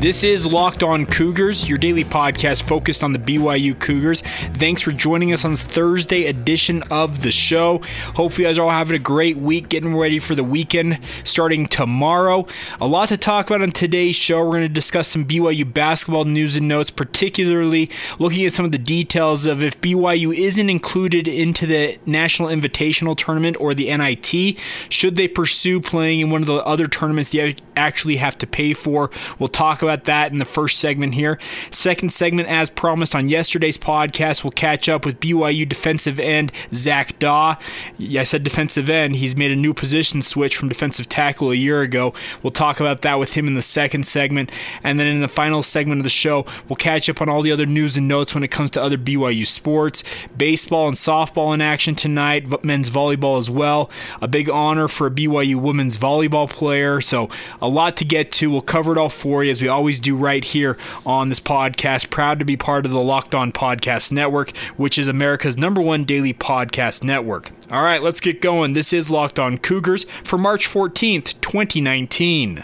This is Locked On Cougars, your daily podcast focused on the BYU Cougars. Thanks for joining us on this Thursday edition of the show. Hopefully, you guys are all having a great week, getting ready for the weekend starting tomorrow. A lot to talk about on today's show. We're going to discuss some BYU basketball news and notes, particularly looking at some of the details of if BYU isn't included into the National Invitational Tournament or the NIT, should they pursue playing in one of the other tournaments they actually have to pay for? We'll talk about about that in the first segment here. Second segment, as promised on yesterday's podcast, we'll catch up with BYU defensive end Zac Dawe. I said defensive end. He's made a new position switch from defensive tackle a year ago. We'll talk about that with him in the second segment. And then in the final segment of the show, we'll catch up on all the other news and notes when it comes to other BYU sports. Baseball and softball in action tonight, men's volleyball as well. A big honor for a BYU women's volleyball player. So a lot to get to. We'll cover it all for you as we always always do right here on this podcast. Proud to be part of the Locked On Podcast Network, which is America's number one daily podcast network. All right, let's get going. This is Locked On Cougars for March 14th, 2019.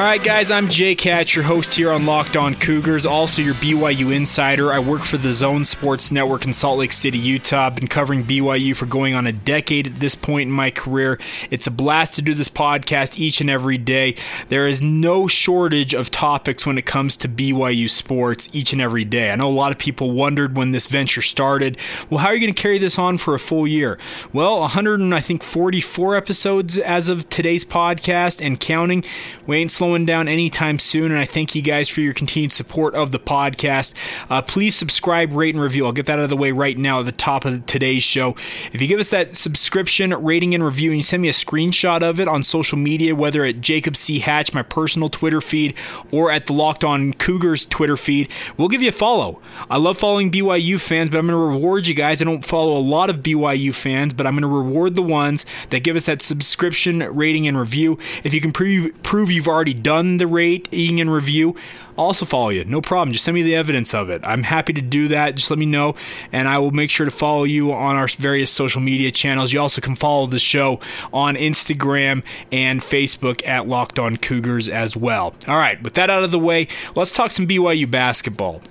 All right, guys, I'm Jake Hatch, your host here on Locked On Cougars, also your BYU insider. I work for the Zone Sports Network in Salt Lake City, Utah. I've been covering BYU for going on a decade at this point in my career. It's a blast to do this podcast each and every day. There is no shortage of topics when it comes to BYU sports each and every day. I know a lot of people wondered when this venture started, well, how are you going to carry this on for a full year? Well, 100 and I think 44 episodes as of today's podcast and counting. We ain't slowing slowing down anytime soon, and I thank you guys for your continued support of the podcast. Uh, please subscribe, rate, and review. I'll get that out of the way right now at the top of today's show. If you give us that subscription, rating, and review, and you send me a screenshot of it on social media, whether at Jacob C. Hatch, my personal Twitter feed, or at the Locked On Cougars Twitter feed, we'll give you a follow. I love following BYU fans, but I'm going to reward you guys. I don't follow a lot of BYU fans, but I'm going to reward the ones that give us that subscription, rating, and review. If you can prove, prove you've already done the rating and review, also follow you. No problem. Just send me the evidence of it. I'm happy to do that. Just let me know, and I will make sure to follow you on our various social media channels. You also can follow the show on Instagram and Facebook at Locked On Cougars as well. All right, with that out of the way, let's talk some BYU basketball.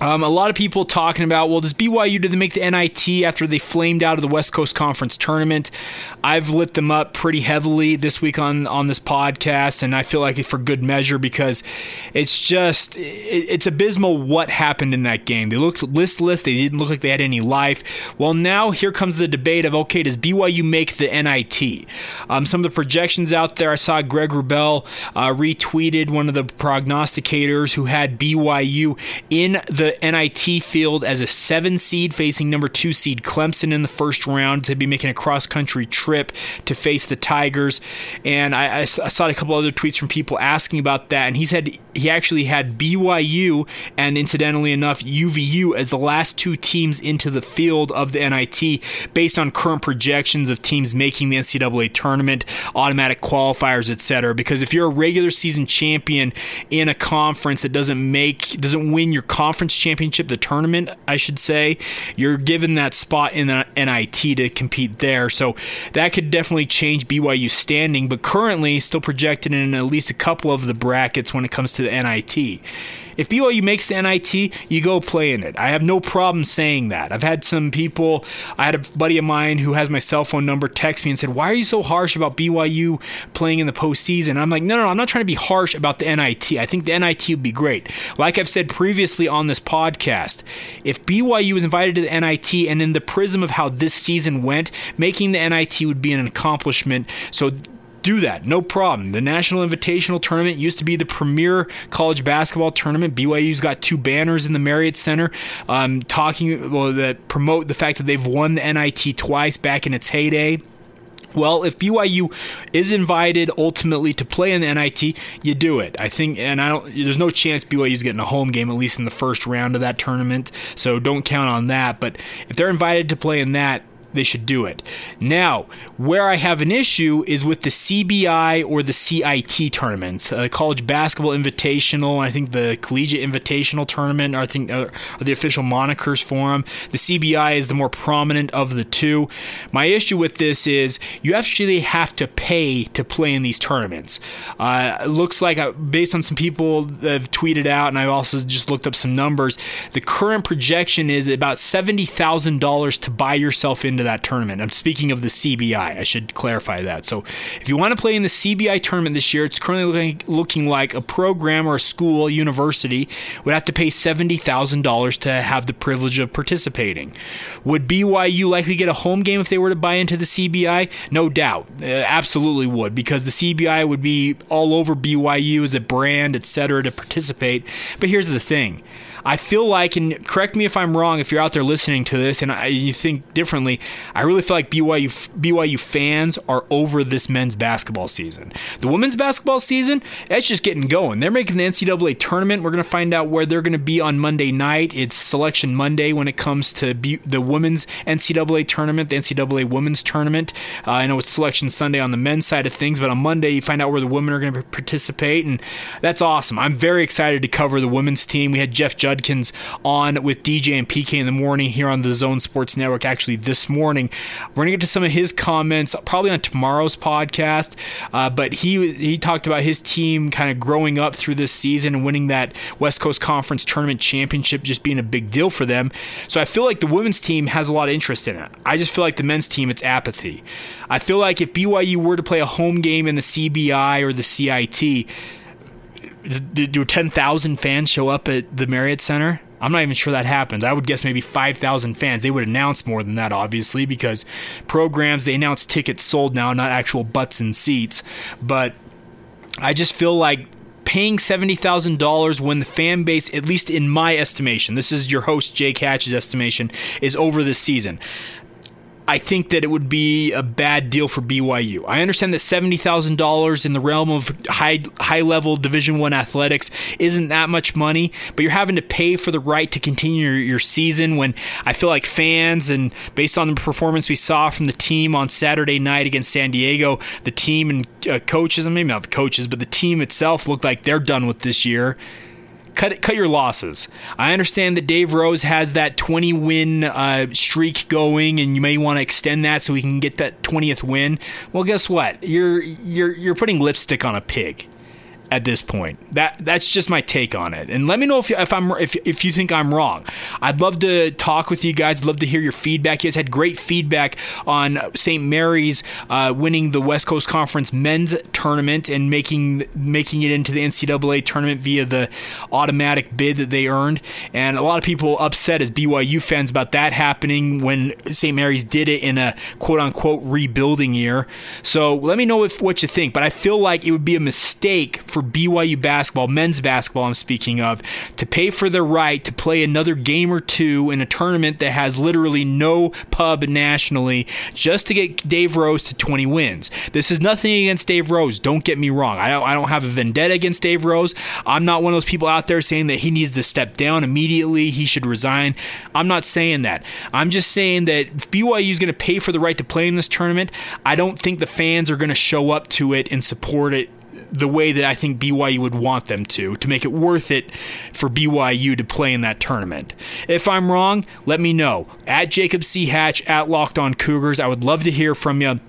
Um, a lot of people talking about, well, does BYU did they make the NIT after they flamed out of the West Coast Conference tournament? I've lit them up pretty heavily this week on on this podcast, and I feel like it for good measure because it's just it, it's abysmal what happened in that game. They looked listless. They didn't look like they had any life. Well, now here comes the debate of okay, does BYU make the NIT? Um, some of the projections out there, I saw Greg Wrubell uh, retweeted one of the prognosticators who had BYU in the NIT field as a seven seed facing number two seed Clemson in the first round to be making a cross country trip to face the Tigers. And I, I, saw a couple other tweets from people asking about that. And he said he actually had BYU and incidentally enough UVU as the last two teams into the field of the NIT based on current projections of teams making the NCAA tournament, automatic qualifiers, etc. Because if you're a regular season champion in a conference that doesn't make doesn't win your conference championship, the tournament, I should say, you're given that spot in the NIT to compete there. So that could definitely change BYU's standing, but currently still projected in at least a couple of the brackets when it comes to the NIT. If BYU makes the NIT, you go play in it. I have no problem saying that. I've had some people, I had a buddy of mine who has my cell phone number text me and said, Why are you so harsh about BYU playing in the postseason? I'm like, No, no, no, I'm not trying to be harsh about the NIT. I think the NIT would be great. Like I've said previously on this podcast, if BYU was invited to the NIT and in the prism of how this season went, making the NIT would be an accomplishment. So do that. No problem. The National Invitational Tournament used to be the premier college basketball tournament. BYU's got two banners in the Marriott Center um, talking well, that promote the fact that they've won the NIT twice back in its heyday. Well, if BYU is invited ultimately to play in the NIT, you do it. I think, and I don't. There's no chance BYU's getting a home game at least in the first round of that tournament, so don't count on that. But if they're invited to play in that, they should do it. Now, where I have an issue is with the CBI or the CIT tournaments, uh, College Basketball Invitational, I think the Collegiate Invitational Tournament, I think uh, are the official monikers for them. The CBI is the more prominent of the two. My issue with this is you actually have to pay to play in these tournaments. Uh, it looks like, uh, based on some people that have tweeted out, and I've also just looked up some numbers, the current projection is about $70,000 to buy yourself into into that tournament. I'm speaking of the CBI. I should clarify that. So, if you want to play in the CBI tournament this year, it's currently looking, like a program or a school, university, would have to pay $70,000 to have the privilege of participating. Would BYU likely get a home game if they were to buy into the CBI? No doubt. Uh, absolutely would, because the CBI would be all over BYU as a brand, etc., to participate. But here's the thing I feel like, and correct me if I'm wrong, if you're out there listening to this and I, you think differently, I really feel like BYU BYU fans are over this men's basketball season. The women's basketball season, it's just getting going. They're making the NCAA tournament. We're going to find out where they're going to be on Monday night. It's Selection Monday when it comes to the women's NCAA tournament, the NCAA women's tournament. Uh, I know it's Selection Sunday on the men's side of things, but on Monday you find out where the women are going to participate, and that's awesome. I'm very excited to cover the women's team. We had Jeff Judkins on with DJ and PK in the morning here on the Zone Sports Network. Actually, this morning, we're gonna get to some of his comments probably on tomorrow's podcast. Uh, but he he talked about his team kind of growing up through this season and winning that West Coast Conference tournament championship, just being a big deal for them. So I feel like the women's team has a lot of interest in it. I just feel like the men's team, it's apathy. I feel like if BYU were to play a home game in the CBI or the CIT do 10,000 fans show up at the Marriott Center? I'm not even sure that happens. I would guess maybe 5,000 fans. They would announce more than that, obviously, because programs, they announce tickets sold now, not actual butts and seats. But I just feel like paying $70,000 when the fan base, at least in my estimation, this is your host Jake Hatch's estimation, is over this season. I think that it would be a bad deal for BYU. I understand that seventy thousand dollars in the realm of high high level Division One athletics isn't that much money, but you're having to pay for the right to continue your, your season. When I feel like fans and based on the performance we saw from the team on Saturday night against San Diego, the team and uh, coaches, and maybe not the coaches, but the team itself looked like they're done with this year cut cut your losses. I understand that Dave Rose has that 20 win uh, streak going, and you may want to extend that so we can get that 20th win. Well, guess what? You're you're you're putting lipstick on a pig at this point. That that's just my take on it. And let me know if, if I'm if, if you think I'm wrong. I'd love to talk with you guys. Love to hear your feedback. You guys had great feedback on St. Mary's uh, winning the West Coast Conference men's tournament and making making it into the NCAA tournament via the automatic bid that they earned. And a lot of people upset as BYU fans about that happening when St. Mary's did it in a quote unquote rebuilding year. So let me know if what you think. But I feel like it would be a mistake for for BYU basketball, men's basketball, I'm speaking of, to pay for the right to play another game or two in a tournament that has literally no pub nationally just to get Dave Rose to 20 wins. This is nothing against Dave Rose. Don't get me wrong. I don't, I don't have a vendetta against Dave Rose. I'm not one of those people out there saying that he needs to step down immediately. He should resign. I'm not saying that. I'm just saying that if BYU is going to pay for the right to play in this tournament, I don't think the fans are going to show up to it and support it the way that I think BYU would want them to, to make it worth it for BYU to play in that tournament. If I'm wrong, let me know. At Jacob C. Hatch, at Locked On Cougars. I would love to hear from you.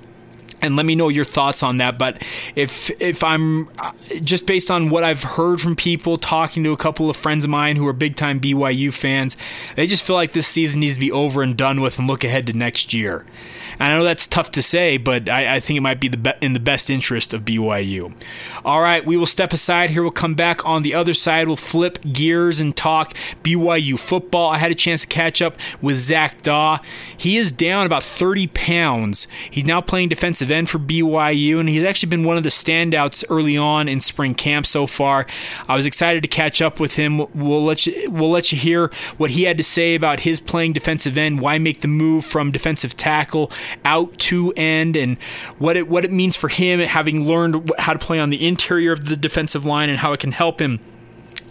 And let me know your thoughts on that. But if if I'm uh, just based on what I've heard from people, talking to a couple of friends of mine who are big time BYU fans, they just feel like this season needs to be over and done with, and look ahead to next year. I know that's tough to say, but I, I think it might be the be- in the best interest of BYU. All right, we will step aside here. We'll come back on the other side. We'll flip gears and talk BYU football. I had a chance to catch up with Zac Dawe. He is down about 30 pounds. He's now playing defensive end for BYU, and he's actually been one of the standouts early on in spring camp so far. I was excited to catch up with him. We'll let you we'll let you hear what he had to say about his playing defensive end, why make the move from defensive tackle out to end and what it what it means for him having learned how to play on the interior of the defensive line and how it can help him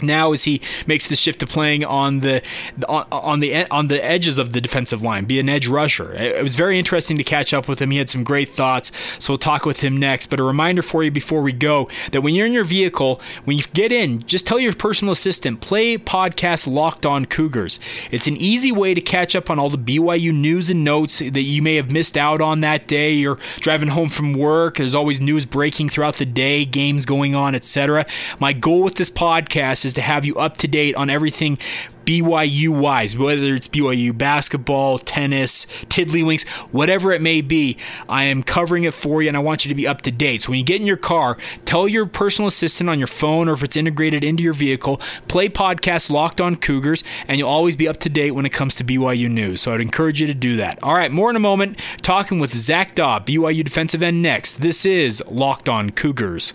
now as he makes the shift to playing on the on, the on the edges of the defensive line, be an edge rusher. It was very interesting to catch up with him. He had some great thoughts, so we'll talk with him next. But a reminder for you before we go that when you're in your vehicle, when you get in, just tell your personal assistant play podcast Locked On Cougars. It's an easy way to catch up on all the BYU news and notes that you may have missed out on that day. You're driving home from work. There's always news breaking throughout the day, games going on, etc. My goal with this podcast is is to have you up to date on everything BYU wise, whether it's BYU basketball, tennis, tiddlywinks, whatever it may be. I am covering it for you and I want you to be up to date. So when you get in your car, tell your personal assistant on your phone or if it's integrated into your vehicle, play podcast Locked on Cougars and you'll always be up to date when it comes to BYU news. So I'd encourage you to do that. All right, more in a moment. Talking with Zac Dawe, BYU defensive end next. This is Locked on Cougars.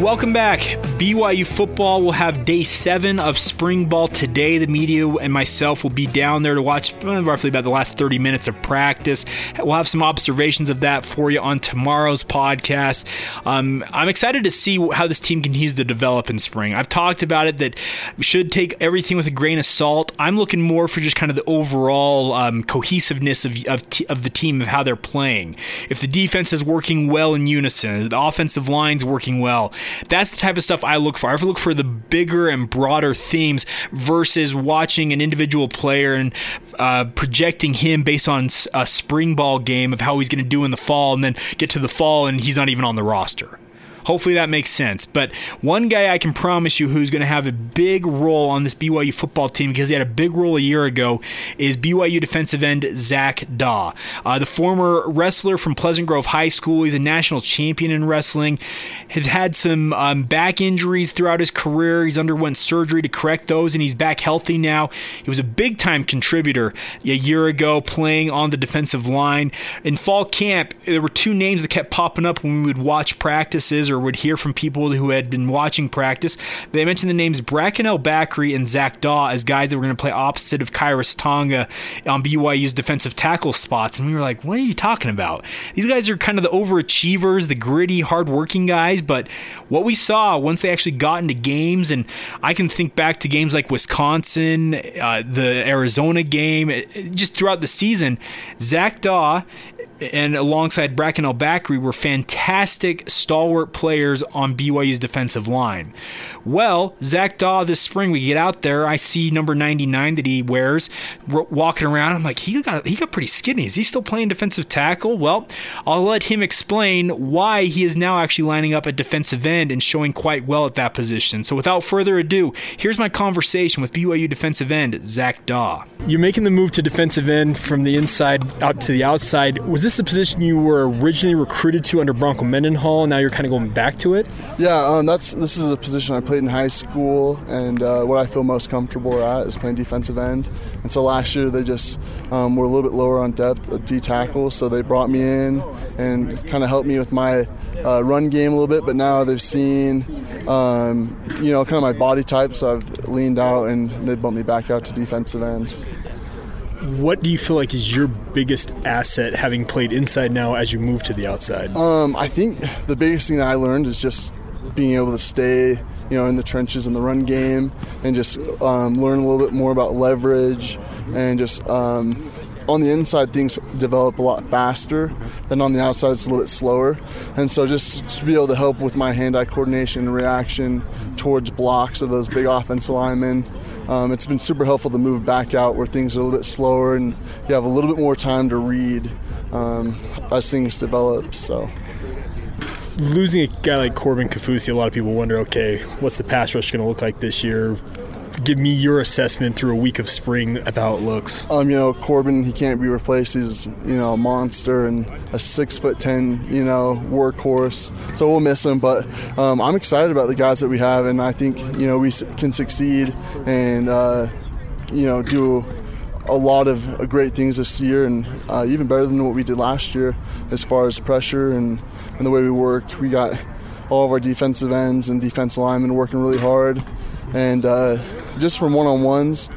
Welcome back. BYU football will have day seven of spring ball today. The media and myself will be down there to watch roughly about the last 30 minutes of practice. We'll have some observations of that for you on tomorrow's podcast. Um, I'm excited to see how this team continues to develop in spring. I've talked about it that should take everything with a grain of salt. I'm looking more for just kind of the overall um, cohesiveness of, of, t- of the team, of how they're playing. If the defense is working well in unison, the offensive line's working well, that's the type of stuff I look for. I look for the bigger and broader themes versus watching an individual player and uh, projecting him based on a spring ball game of how he's going to do in the fall, and then get to the fall and he's not even on the roster. Hopefully that makes sense. But one guy I can promise you who's going to have a big role on this BYU football team because he had a big role a year ago is BYU defensive end Zac Dawe. Uh, the former wrestler from Pleasant Grove High School. He's a national champion in wrestling. Has had some um, back injuries throughout his career. He's underwent surgery to correct those, and he's back healthy now. He was a big time contributor a year ago playing on the defensive line. In fall camp, there were two names that kept popping up when we would watch practices or would hear from people who had been watching practice. They mentioned the names Bracken El-Bakri and Zac Dawe as guys that were going to play opposite of Khyiris Tonga on BYU's defensive tackle spots. And we were like, what are you talking about? These guys are kind of the overachievers, the gritty, hardworking guys. But what we saw once they actually got into games, and I can think back to games like Wisconsin, uh, the Arizona game, just throughout the season, Zac Dawe and alongside Bracken El-Bakri were fantastic stalwart players on BYU's defensive line. Well, Zac Dawe this spring, we get out there, I see number 99 that he wears walking around. I'm like, he got he got pretty skinny. Is he still playing defensive tackle? Well, I'll let him explain why he is now actually lining up at defensive end and showing quite well at that position. So without further ado, here's my conversation with BYU defensive end Zac Dawe. You're making the move to defensive end from the inside out to the outside. Was this the position you were originally recruited to under Bronco Mendenhall? And now you're kind of going back to it? Yeah, um, that's this is a position I played in high school, and uh, what I feel most comfortable at is playing defensive end. And so last year they just um, were a little bit lower on depth, at D tackle, so they brought me in and kind of helped me with my uh, run game a little bit, but now they've seen, um, you know, kind of my body type, so I've leaned out and they bumped me back out to defensive end. What do you feel like is your biggest asset having played inside now as you move to the outside? Um, I think the biggest thing that I learned is just being able to stay, you know, in the trenches in the run game and just um, learn a little bit more about leverage and just um, on the inside things develop a lot faster than on the outside it's a little bit slower and so just to be able to help with my hand-eye coordination and reaction towards blocks of those big offensive linemen um, it's been super helpful to move back out where things are a little bit slower and you have a little bit more time to read um, as things develop so losing a guy like Corbin Kaufusi, a lot of people wonder, okay, what's the pass rush going to look like this year? Give me your assessment through a week of spring of how it looks. Um, you know, Corbin, he can't be replaced. He's you know a monster and a six foot ten you know workhorse. So we'll miss him, but um, I'm excited about the guys that we have, and I think you know we can succeed and uh, you know do a lot of great things this year, and uh, even better than what we did last year as far as pressure and, and the way we worked. We got all of our defensive ends and defense linemen working really hard, and uh, just from one-on-ones.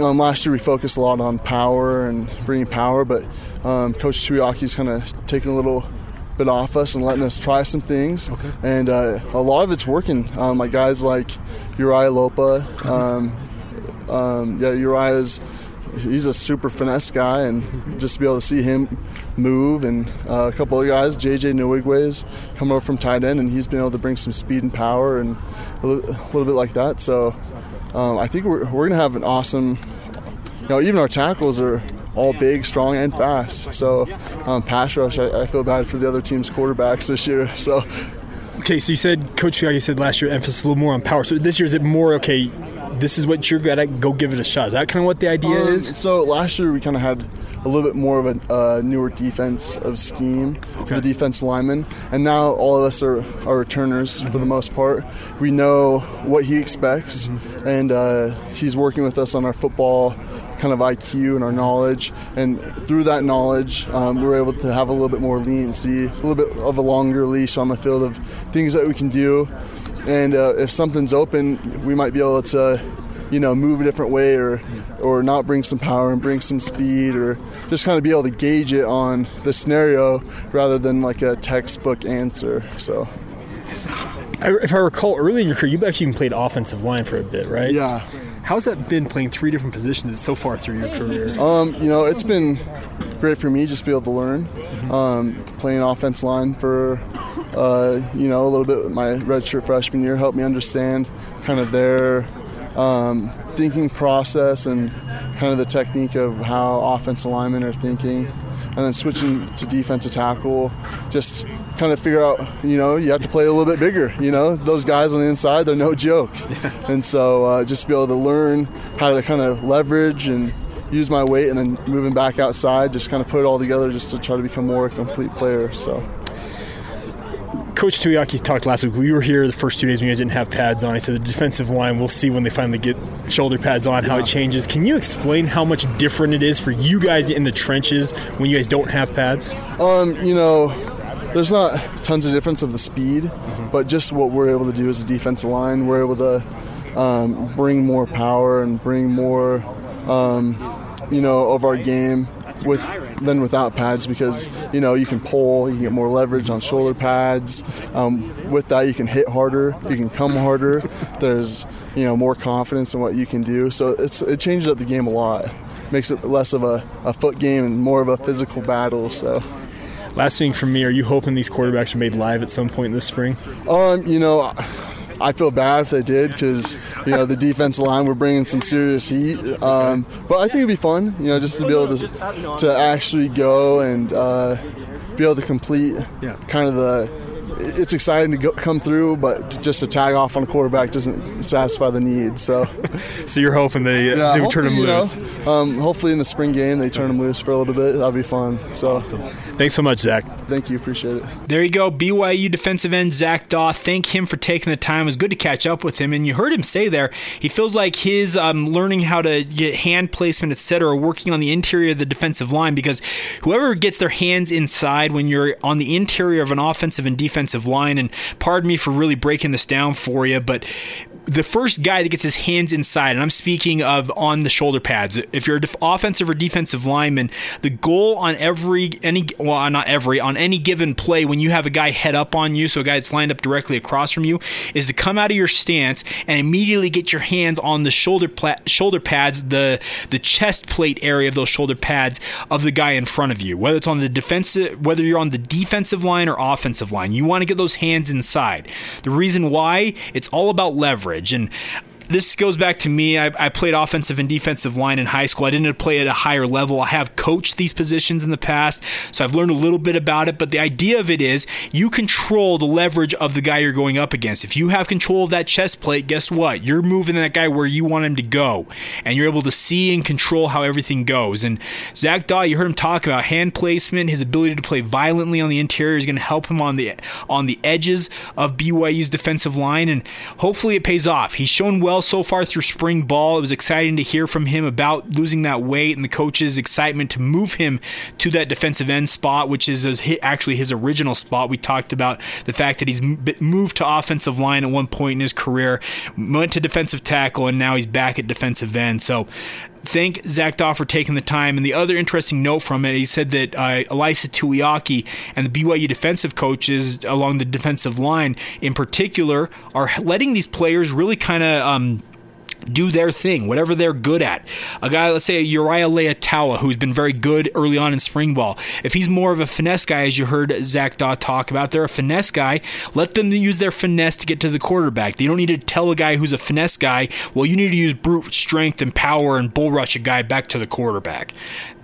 Um, last year we focused a lot on power and bringing power, but um, Coach Tuiaki's kind of taking a little bit off us and letting us try some things. Okay. And uh, a lot of it's working. Um, like guys like Uriah Lopa. Um, um, yeah, Uriah's he's a super finesse guy, and just to be able to see him move, and uh, a couple of guys, JJ Nwigwe's, come over from tight end, and he's been able to bring some speed and power and a little bit like that. So um, I think we're, we're going to have an awesome, you know, even our tackles are all big, strong, and fast. So, um, pass rush, I, I, feel bad for the other team's quarterbacks this year. So, okay, so you said Coach you said last year emphasis a little more on power. So this year is it more okay? This is what you're good at. Go give it a shot. Is that kind of what the idea um, is? So last year we kind of had a little bit more of a uh, newer of scheme okay. for the defense lineman, And now all of us are, are returners mm-hmm. for the most part. We know what he expects, mm-hmm. and uh, he's working with us on our football kind of IQ and our knowledge. And through that knowledge, um, we're able to have a little bit more leniency, a little bit of a longer leash on the field of things that we can do. And uh, if something's open, we might be able to you know, move a different way or or not bring some power and bring some speed or just kind of be able to gauge it on the scenario rather than like a textbook answer. So if I recall early in your career, you've actually even played offensive line for a bit, right? Yeah. How's that been playing three different positions so far through your career? Um, you know, it's been great for me just to be able to learn. Um, playing offense line for, uh, you know, a little bit with my redshirt freshman year helped me understand kind of their um, thinking process and kind of the technique of how offensive linemen are thinking. And then switching to defensive tackle, just kind of figure out, you know, you have to play a little bit bigger. You know, those guys on the inside, they're no joke. And so uh, just be able to learn how to kind of leverage and use my weight and then moving back outside, just kind of put it all together just to try to become more a complete player. So. Coach Tuiaki talked last week. We were here the first two days when you guys didn't have pads on. He said the defensive line, we'll see when they finally get shoulder pads on, how it changes. Can you explain how much different it is for you guys in the trenches when you guys don't have pads? Um, you know, there's not tons of difference of the speed, mm-hmm. but just what we're able to do as a defensive line, we're able to um, bring more power and bring more, um, you know, of our game with than without pads because you know you can pull, you get more leverage on shoulder pads. Um, with that, you can hit harder, you can come harder. There's you know more confidence in what you can do. So it's it changes up the game a lot. Makes it less of a, a foot game and more of a physical battle. So. Last thing for me, are you hoping these quarterbacks are made live at some point this spring? Um, you know, I feel bad if they did because you know the defense line we're bringing some serious heat. Um, but I think it'd be fun, you know, just to be able to to actually go and uh, be able to complete kind of the it's exciting to go, come through, but to just to tag off on a quarterback doesn't satisfy the need. So, so you're hoping they uh, yeah, do turn them loose. Know, um, hopefully, in the spring game, they turn them loose for a little bit. That'll be fun. So, awesome. Thanks so much, Zac. Thank you. Appreciate it. There you go. BYU defensive end Zac Dawe. Thank him for taking the time. It was good to catch up with him. And you heard him say there, he feels like his um, learning how to get hand placement, etc., working on the interior of the defensive line because whoever gets their hands inside when you're on the interior of an offensive and defensive defensive line. And pardon me for really breaking this down for you, but the first guy that gets his hands inside, and I'm speaking of on the shoulder pads. If you're an offensive or defensive lineman, the goal on every any well not every on any given play when you have a guy head up on you, so a guy that's lined up directly across from you, is to come out of your stance and immediately get your hands on the shoulder pla- shoulder pads, the the chest plate area of those shoulder pads of the guy in front of you. Whether it's on the defensive, whether you're on the defensive line or offensive line, you want to get those hands inside. The reason why it's all about leverage And this goes back to me. I, I, played offensive and defensive line in high school. I didn't play at a higher level. I have coached these positions in the past, so I've learned a little bit about it. But the idea of it is you control the leverage of the guy you're going up against. If you have control of that chest plate, guess what? You're moving that guy where you want him to go, and you're able to see and control how everything goes. And Zac Dawe, you heard him talk about hand placement, his ability to play violently on the interior is going to help him on the on the edges of BYU's defensive line, and hopefully it pays off. He's shown well well so far through spring ball. It was exciting to hear from him about losing that weight and the coach's excitement to move him to that defensive end spot, which is actually his original spot. We talked about the fact that he's moved to offensive line at one point in his career, went to defensive tackle, and now he's back at defensive end. So thank Zac Dawe for taking the time. And the other interesting note from it, he said that uh, Ilaisa Tuiaki and the BYU defensive coaches along the defensive line in particular are letting these players really kind of. Um, do their thing, whatever they're good at. A guy, let's say Uriah Leiataua, who's been very good early on in spring ball. If he's more of a finesse guy, as you heard Zac Dawe talk about, they're a finesse guy. Let them use their finesse to get to the quarterback. They don't need to tell a guy who's a finesse guy, well, you need to use brute strength and power and bull rush a guy back to the quarterback.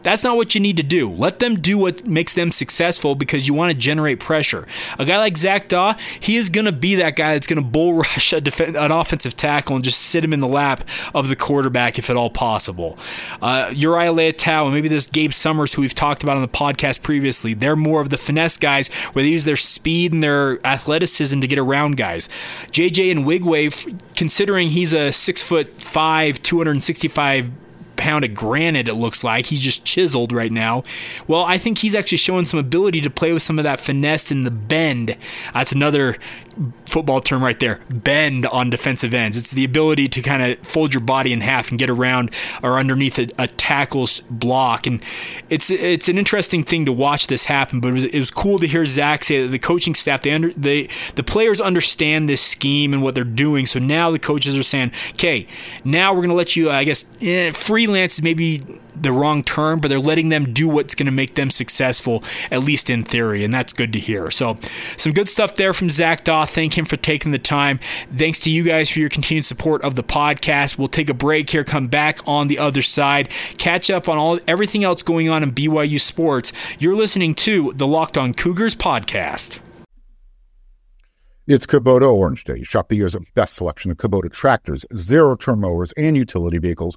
That's not what you need to do. Let them do what makes them successful because you want to generate pressure. A guy like Zac Dawe, he is going to be that guy that's going to bull rush def- an offensive tackle and just sit him in the lap of the quarterback if at all possible. Uh, Uriah Leiataua and maybe this Gabe Summers, who we've talked about on the podcast previously, they're more of the finesse guys where they use their speed and their athleticism to get around guys. JJ Nwigwe, considering he's a six foot five, 265 pound of granite, it looks like. He's just chiseled right now. Well, I think he's actually showing some ability to play with some of that finesse in the bend. That's another football term right there bend on defensive ends. It's the ability to kind of fold your body in half and get around or underneath a, a, tackle's block. And it's it's an interesting thing to watch this happen. But it was, it was cool to hear Zac say that the coaching staff, they under, they, the players understand this scheme and what they're doing. So now the coaches are saying, okay, now we're going to let you, I guess, eh, freelance maybe the wrong term, but they're letting them do what's going to make them successful, at least in theory, and that's good to hear. So, some good stuff there from Zac Dawe. Thank him for taking the time. Thanks to you guys for your continued support of the podcast. We'll take a break here, come back on the other side, catch up on all everything else going on in BYU sports. You're listening to the Locked On Cougars podcast. It's Kubota Orange Day. Shop the year's best selection of Kubota tractors, zero turn mowers, and utility vehicles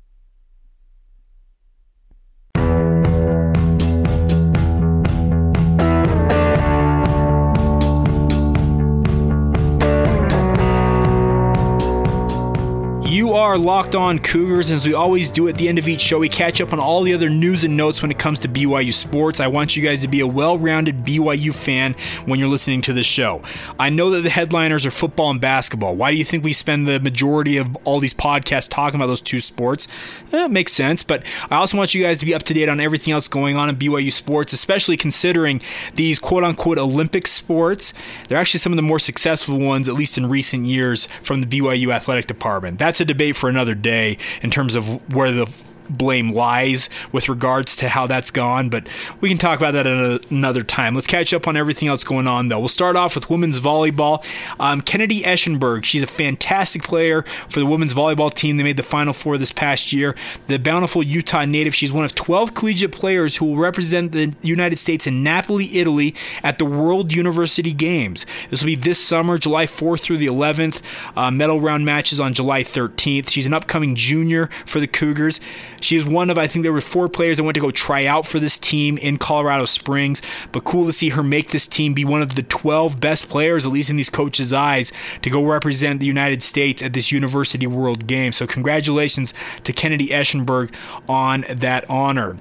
You are locked on Cougars, as we always do at the end of each show. We catch up on all the other news and notes when it comes to BYU sports. I want you guys to be a well rounded BYU fan when you're listening to this show. I know that the headliners are football and basketball. Why do you think we spend the majority of all these podcasts talking about those two sports? Eh, it makes sense, but I also want you guys to be up to date on everything else going on in BYU sports, especially considering these quote unquote Olympic sports. They're actually some of the more successful ones, at least in recent years, from the BYU athletic department. That's a debate for another day in terms of where the blame lies with regards to how that's gone, but we can talk about that at another time. Let's catch up on everything else going on, though. We'll start off with women's volleyball. Um, Kennedy Eschenburg, she's a fantastic player for the women's volleyball team. They made the Final Four this past year. The bountiful Utah native, she's one of 12 collegiate players who will represent the United States in Napoli, Italy at the World University Games. This will be this summer, July 4th through the 11th. Uh, medal round matches on July 13th. She's an upcoming junior for the Cougars. She is one of, I think there were four players that went to go try out for this team in Colorado Springs, but cool to see her make this team be one of the 12 best players, at least in these coaches' eyes, to go represent the United States at this University World Game. So, congratulations to Kennedy Eschenburg on that honor.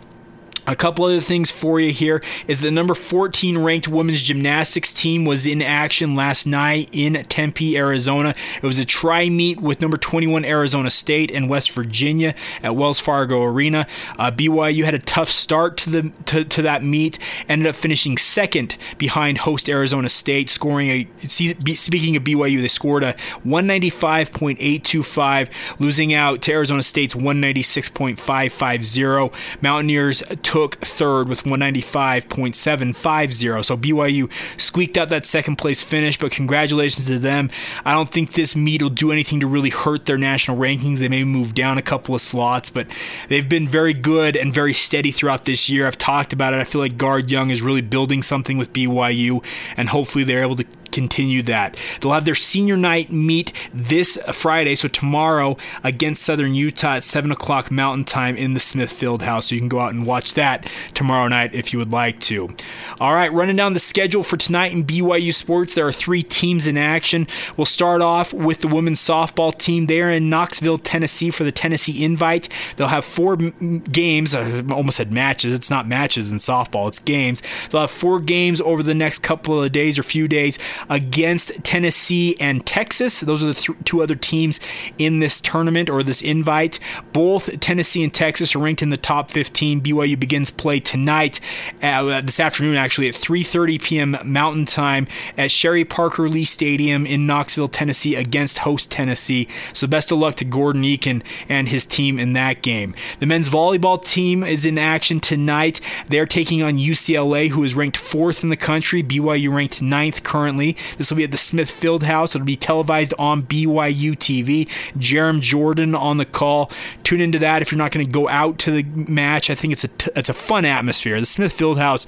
A couple other things for you here is the number 14 ranked women's gymnastics team was in action last night in Tempe, Arizona. It was a tri meet with number 21 Arizona State and West Virginia at Wells Fargo Arena. Uh, BYU had a tough start to the to, to that meet, ended up finishing second behind host Arizona State, scoring a. Speaking of BYU, they scored a 195.825, losing out to Arizona State's 196.550. Mountaineers took third with 195.750. So BYU squeaked out that second place finish, but congratulations to them. I don't think this meet will do anything to really hurt their national rankings. They may move down a couple of slots, but they've been very good and very steady throughout this year. I've talked about it. I feel like Guard Young is really building something with BYU, and hopefully they're able to continue that. They'll have their senior night meet this Friday, so tomorrow against Southern Utah at 7 o'clock Mountain Time in the Smith Field House. So you can go out and watch that tomorrow night if you would like to. All right, running down the schedule for tonight in BYU Sports, there are three teams in action. We'll start off with the women's softball team there in Knoxville, Tennessee for the Tennessee Invite. They'll have four games, I almost said matches. It's not matches in softball, it's games. They'll have four games over the next couple of days or few days against Tennessee and Texas. Those are the th- two other teams in this tournament or this invite. Both Tennessee and Texas are ranked in the top 15. BYU begins play tonight, uh, this afternoon actually at 3:30 p.m. Mountain Time at Sherri Parker Lee Stadium in Knoxville, Tennessee, against host Tennessee. So best of luck to Gordon Eakin and his team in that game. The men's volleyball team is in action tonight. They're taking on UCLA, who is ranked fourth in the country. BYU ranked ninth currently. This will be at the Smith Fieldhouse. It'll be televised on BYU TV. Jarom Jordan on the call. Tune into that if you're not going to go out to the match. I think it's a t- it's a fun atmosphere. The Smith Fieldhouse,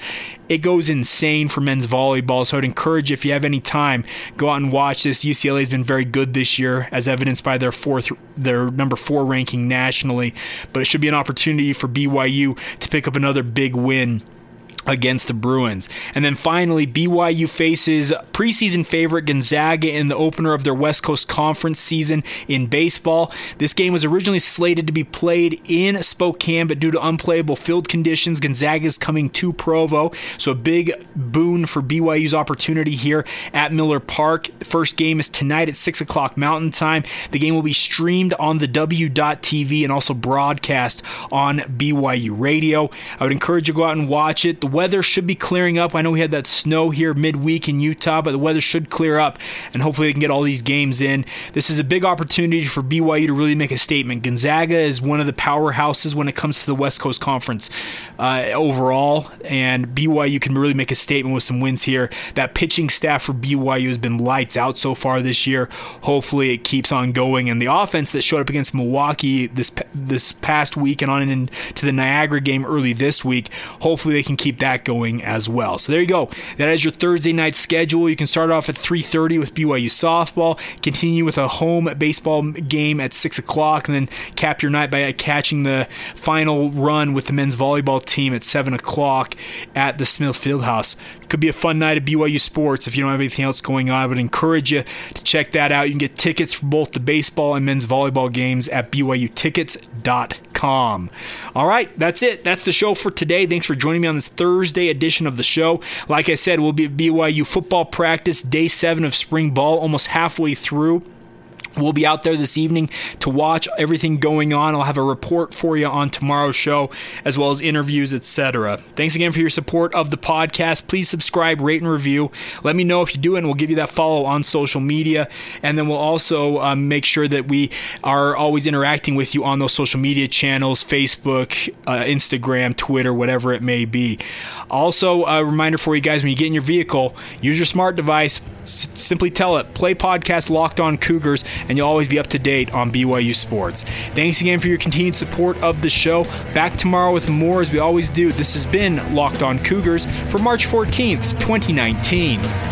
it goes insane for men's volleyball. So I'd encourage if you have any time, go out and watch this. UCLA has been very good this year, as evidenced by their fourth, their number four ranking nationally. But it should be an opportunity for BYU to pick up another big win against the Bruins. And then finally, BYU faces preseason favorite Gonzaga in the opener of their West Coast Conference season in baseball. This game was originally slated to be played in Spokane, but due to unplayable field conditions, Gonzaga is coming to Provo. So a big boon for BYU's opportunity here at Miller Park. First game is tonight at 6 o'clock Mountain Time. The game will be streamed on the W.TV and also broadcast on BYU Radio. I would encourage you to go out and watch it. The weather should be clearing up. I know we had that snow here midweek in Utah, but the weather should clear up, and hopefully we can get all these games in. This is a big opportunity for BYU to really make a statement. Gonzaga is one of the powerhouses when it comes to the West Coast Conference uh, overall, and BYU can really make a statement with some wins here. That pitching staff for BYU has been lights out so far this year. Hopefully it keeps on going, and the offense that showed up against Milwaukee this this past week and on into the Niagara game early this week, hopefully they can keep that going as well. So there you go. That is your Thursday night schedule. You can start off at 3:30 with BYU softball, continue with a home baseball game at six o'clock, and then cap your night by catching the final run with the men's volleyball team at seven o'clock at the Smith Fieldhouse. Could be a fun night of BYU sports if you don't have anything else going on. I would encourage you to check that out. You can get tickets for both the baseball and men's volleyball games at BYUtickets.com. All right, that's it. That's the show for today. Thanks for joining me on this Thursday edition of the show. Like I said, we'll be at BYU football practice, day seven of spring ball, almost halfway through. We'll be out there this evening to watch everything going on. I'll have a report for you on tomorrow's show, as well as interviews, etc. Thanks again for your support of the podcast. Please subscribe, rate, and review. Let me know if you do, and we'll give you that follow on social media. And then we'll also um, make sure that we are always interacting with you on those social media channels Facebook, uh, Instagram, Twitter, whatever it may be. Also, a reminder for you guys when you get in your vehicle, use your smart device. S- simply tell it, play podcast Locked On Cougars, and you'll always be up to date on BYU sports. Thanks again for your continued support of the show. Back tomorrow with more as we always do. This has been Locked On Cougars for March 14th, 2019.